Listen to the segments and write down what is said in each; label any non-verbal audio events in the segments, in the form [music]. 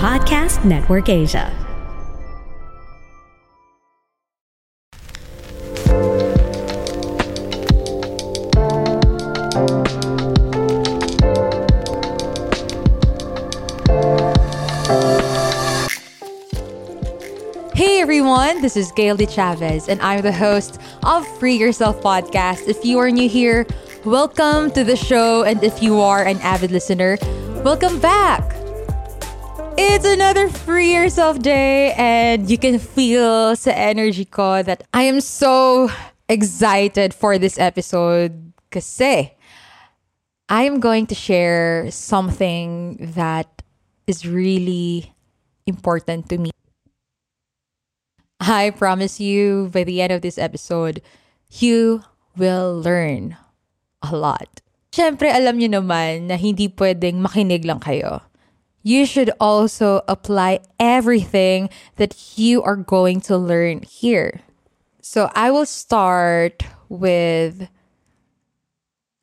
Podcast Network Asia. Hey everyone, this is Gayle De Chavez, and I'm the host of Free Yourself podcast. If you are new here, welcome to the show, and if you are an avid listener, welcome back. It's another Free Yourself day, and you can feel sa energy ko that I am so excited for this episode kasi I am going to share something that is really important to me. I promise you, by the end of this episode, you will learn a lot. Siyempre, alam niyo naman na hindi pwedeng makinig lang kayo. You should also apply everything that you are going to learn here. So I will start with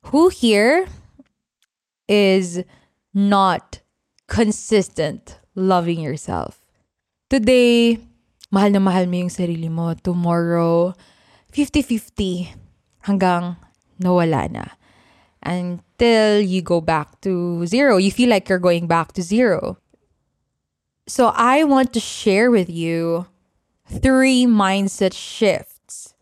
who here is not consistent loving yourself. Today, mahal na mahal mo yung sarili mo. Tomorrow, 50-50 hanggang nawala na. Until you go back to zero. You feel like you're going back to zero. So I want to share with you three mindset shifts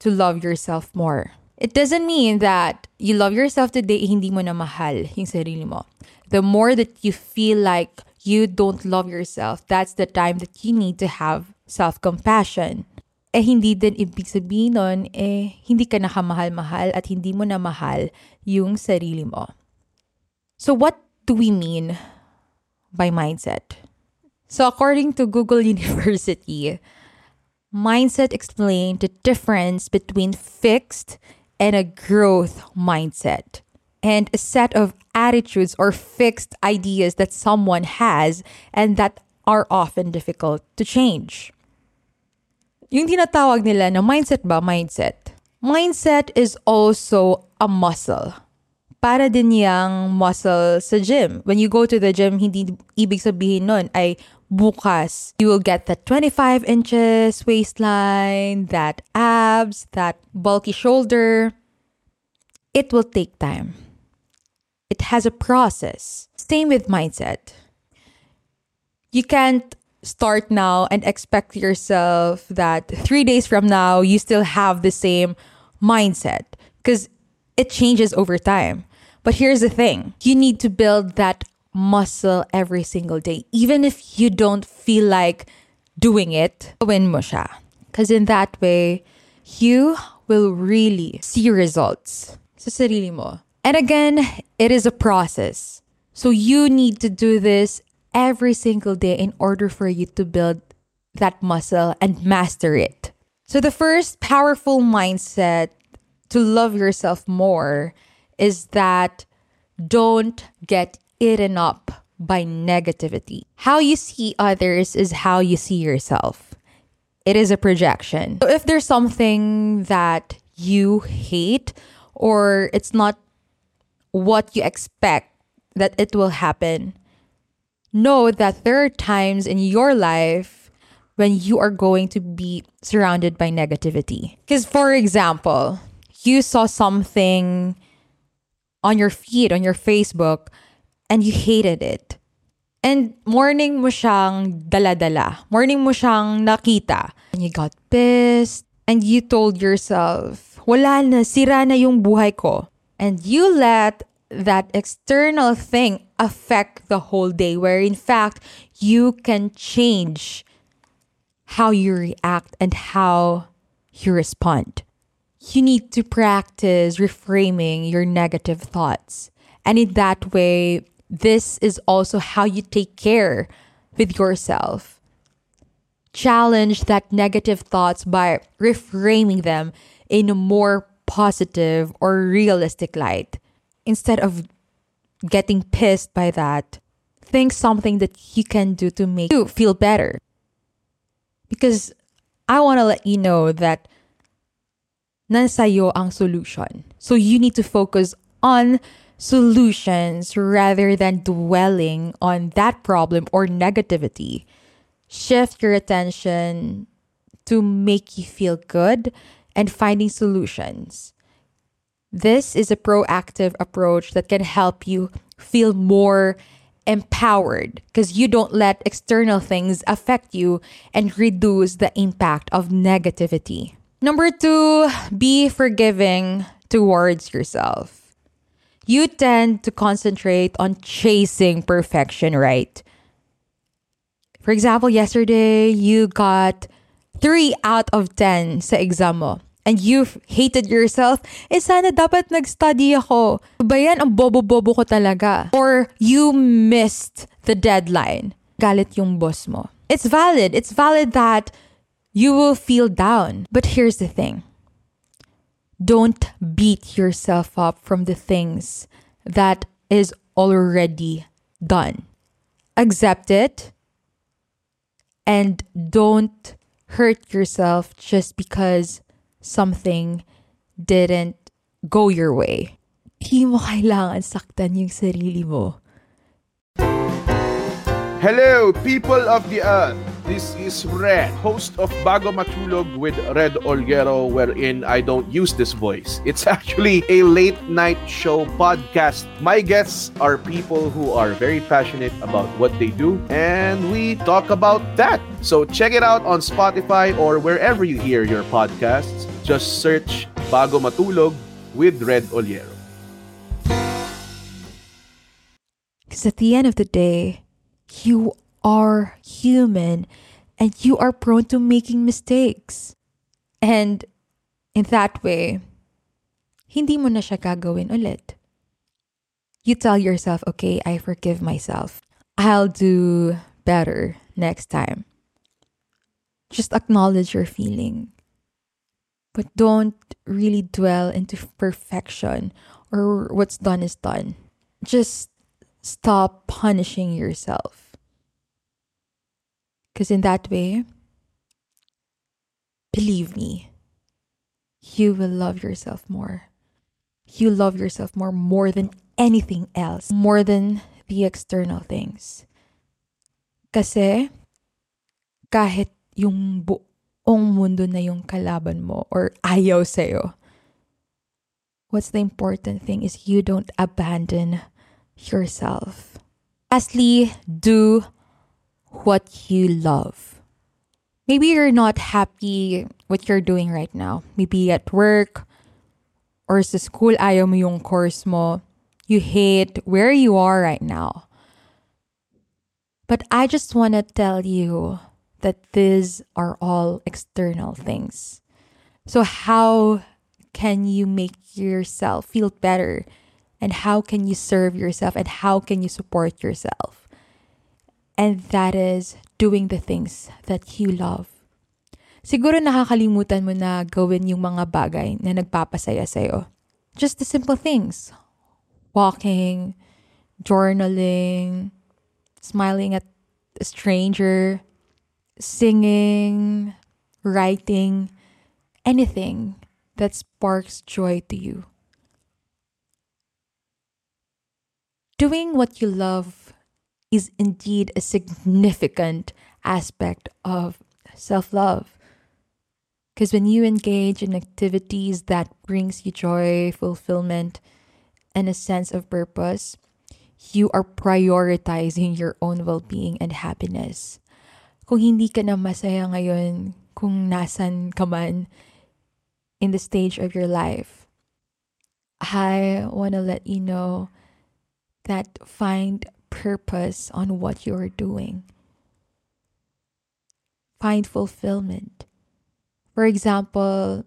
to love yourself more. It doesn't mean that you love yourself today, hindi mo na mahal yung sarili mo. The more that you feel like you don't love yourself, that's the time that you need to have self compassion. Eh hindi din ibig sabihin nun, eh hindi ka nakamahal-mahal at hindi mo na mahal yung sarili mo. So what do we mean by mindset? So according to Google [laughs] University, mindset explained the difference between fixed and a growth mindset and a set of attitudes or fixed ideas that someone has and that are often difficult to change. Yung tinatawag nila na mindset ba, mindset. Mindset is also a muscle. Para din yang muscle sa gym. When you go to the gym, hindi ibig sabihin nun ay bukas you will get that 25 inches waistline, that abs, that bulky shoulder. It will take time. It has a process. Same with mindset. You can't start now and expect yourself that three days from now you still have the same mindset because it changes over time. But here's the thing you need to build that muscle every single day, even if you don't feel like doing it. Win mo siya. Because in that way, you will really see results sa sarili mo. And again, it is a process. So you need to do this every single day in order for you to build that muscle and master it. So, the first powerful mindset to love yourself more is that don't get eaten up by negativity. How you see others is how you see yourself. It is a projection. So, if there's something that you hate or it's not what you expect that it will happen, know that there are times in your life when you are going to be surrounded by negativity. Because, for example, you saw something on your feed, on your Facebook, and you hated it. And morning mo siyang dala-dala. Morning mo siyang nakita. And you got pissed. And you told yourself, wala na, sira na yung buhay ko. And you let that external thing affect the whole day, where in fact, you can change how you react and how you respond. You need to practice reframing your negative thoughts. And in that way, this is also how you take care with yourself. Challenge that negative thoughts by reframing them in a more positive or realistic light instead of getting pissed by that, think something that you can do to make you feel better. Because I want to let you know that nasayo ang solution. So you need to focus on solutions rather than dwelling on that problem or negativity. Shift your attention to make you feel good and finding solutions. This is a proactive approach that can help you feel more empowered because you don't let external things affect you and reduce the impact of negativity. Number two, be forgiving towards yourself. You tend to concentrate on chasing perfection, right? For example, yesterday you got 3 out of 10 sa exam mo and you've hated yourself, eh sana dapat nag-study ako. Ba yan, ang bobo-bobo ko talaga. Or you missed the deadline. Galit yung boss mo. It's valid. It's valid that you will feel down. But here's the thing. Don't beat yourself up from the things that is already done. Accept it and don't hurt yourself just because something didn't go your way. Hindi mo kailangan saktan yung sarili mo. Hello, people of the earth. This is Red, host of Bago Matulog with Red Ollero, wherein I don't use this voice. It's actually a late night show podcast. My guests are people who are very passionate about what they do, and we talk about that. So check it out on Spotify or wherever you hear your podcasts. Just search Bago Matulog with Red Ollero. Because at the end of the day, you are human and you are prone to making mistakes. And in that way, hindi mo na siya gagawin ulit. You tell yourself, okay, I forgive myself. I'll do better next time. Just acknowledge your feeling. But don't really dwell into perfection or what's done is done. Just stop punishing yourself. Because in that way, believe me, you will love yourself more. You love yourself more, more than anything else, more than the external things. Kasi, kahit yung buong mundo na yung kalaban mo or ayaw sa'yo, what's the important thing is you don't abandon yourself. Lastly, do what you love. Maybe you're not happy what you're doing right now. Maybe at work or sa school ayaw mo yung course mo. You hate where you are right now. But I just want to tell you that these are all external things. So, how can you make yourself feel better? And how can you serve yourself? And how can you support yourself? And that is doing the things that you love. Siguro nakakalimutan mo na gawin yung mga bagay na nagpapasaya sa'yo. Just the simple things. Walking, journaling, smiling at a stranger, singing, writing, anything that sparks joy to you. Doing what you love is indeed a significant aspect of self love. Because when you engage in activities that brings you joy, fulfillment, and a sense of purpose, you are prioritizing your own well-being and happiness. Kung hindi ka na masaya ngayon, kung nasan ka man in the stage of your life, I want to let you know that find purpose on what you're doing. Find fulfillment. For example,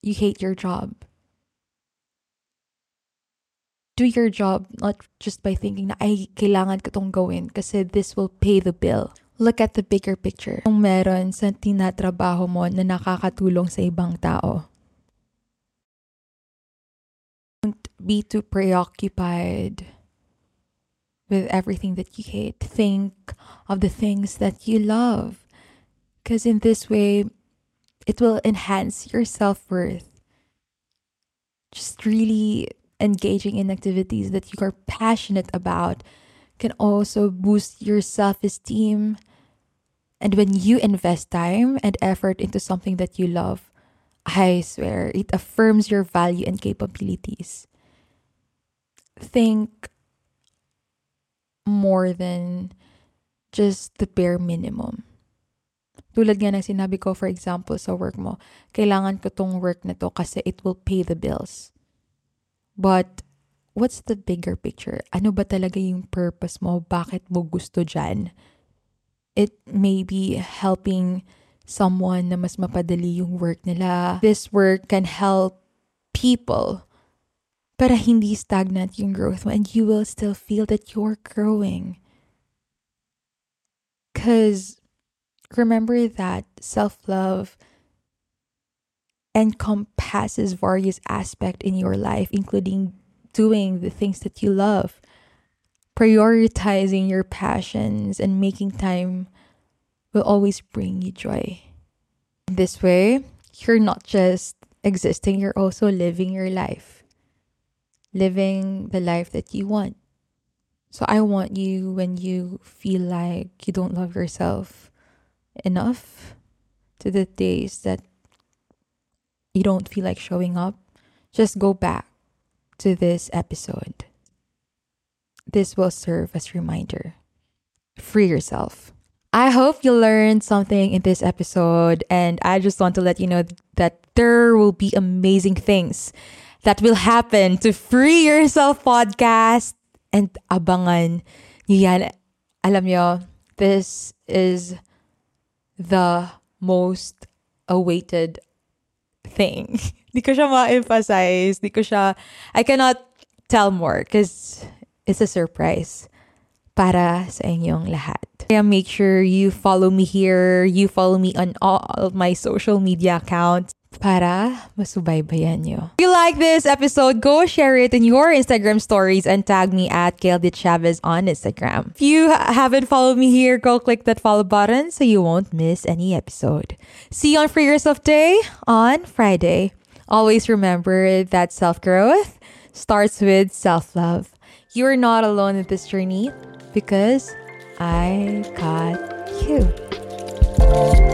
you hate your job. Do your job not just by thinking na ay kailangan ko tong gawin kasi this will pay the bill. Look at the bigger picture. Kung meron sa tinatrabaho mo na nakakatulong sa ibang tao. Don't be too preoccupied with everything that you hate. Think of the things that you love. Because in this way, it will enhance your self worth. Just really engaging in activities that you are passionate about can also boost your self esteem. And when you invest time and effort into something that you love, I swear it affirms your value and capabilities. Think more than just the bare minimum. Tulad nga ng sinabi ko, for example, sa work mo, kailangan ko tong work na to kasi it will pay the bills. But, what's the bigger picture? Ano ba talaga yung purpose mo? Bakit mo gusto dyan? It may be helping someone na mas mapadali yung work nila. This work can help people para hindi stagnant yung growth mo and you will still feel that you're growing. Because remember that self love encompasses various aspects in your life, including doing the things that you love, prioritizing your passions, and making time will always bring you joy. This way, you're not just existing, you're also living your life, living the life that you want. So, I want you when you feel like you don't love yourself enough to the days that you don't feel like showing up, just go back to this episode. This will serve as reminder. Free yourself. I hope you learned something in this episode and I just want to let you know that there will be amazing things that will happen to Free Yourself podcast and abangan yan. Alam nyo, this is the most a weighted thing. [laughs] Di ko siya ma-emphasize. Di ko siya, I cannot tell more because it's a surprise para sa inyong lahat. Kaya make sure you follow me here, you follow me on all my social media accounts para masubaybayan nyo. If you like this episode, go share it in your Instagram stories and tag me at Gayle De Chavez on Instagram. If you haven't followed me here, go click that follow button so you won't miss any episode. See you on Free Yourself Day on Friday. Always remember that self-growth starts with self-love. You're not alone in this journey because I got you.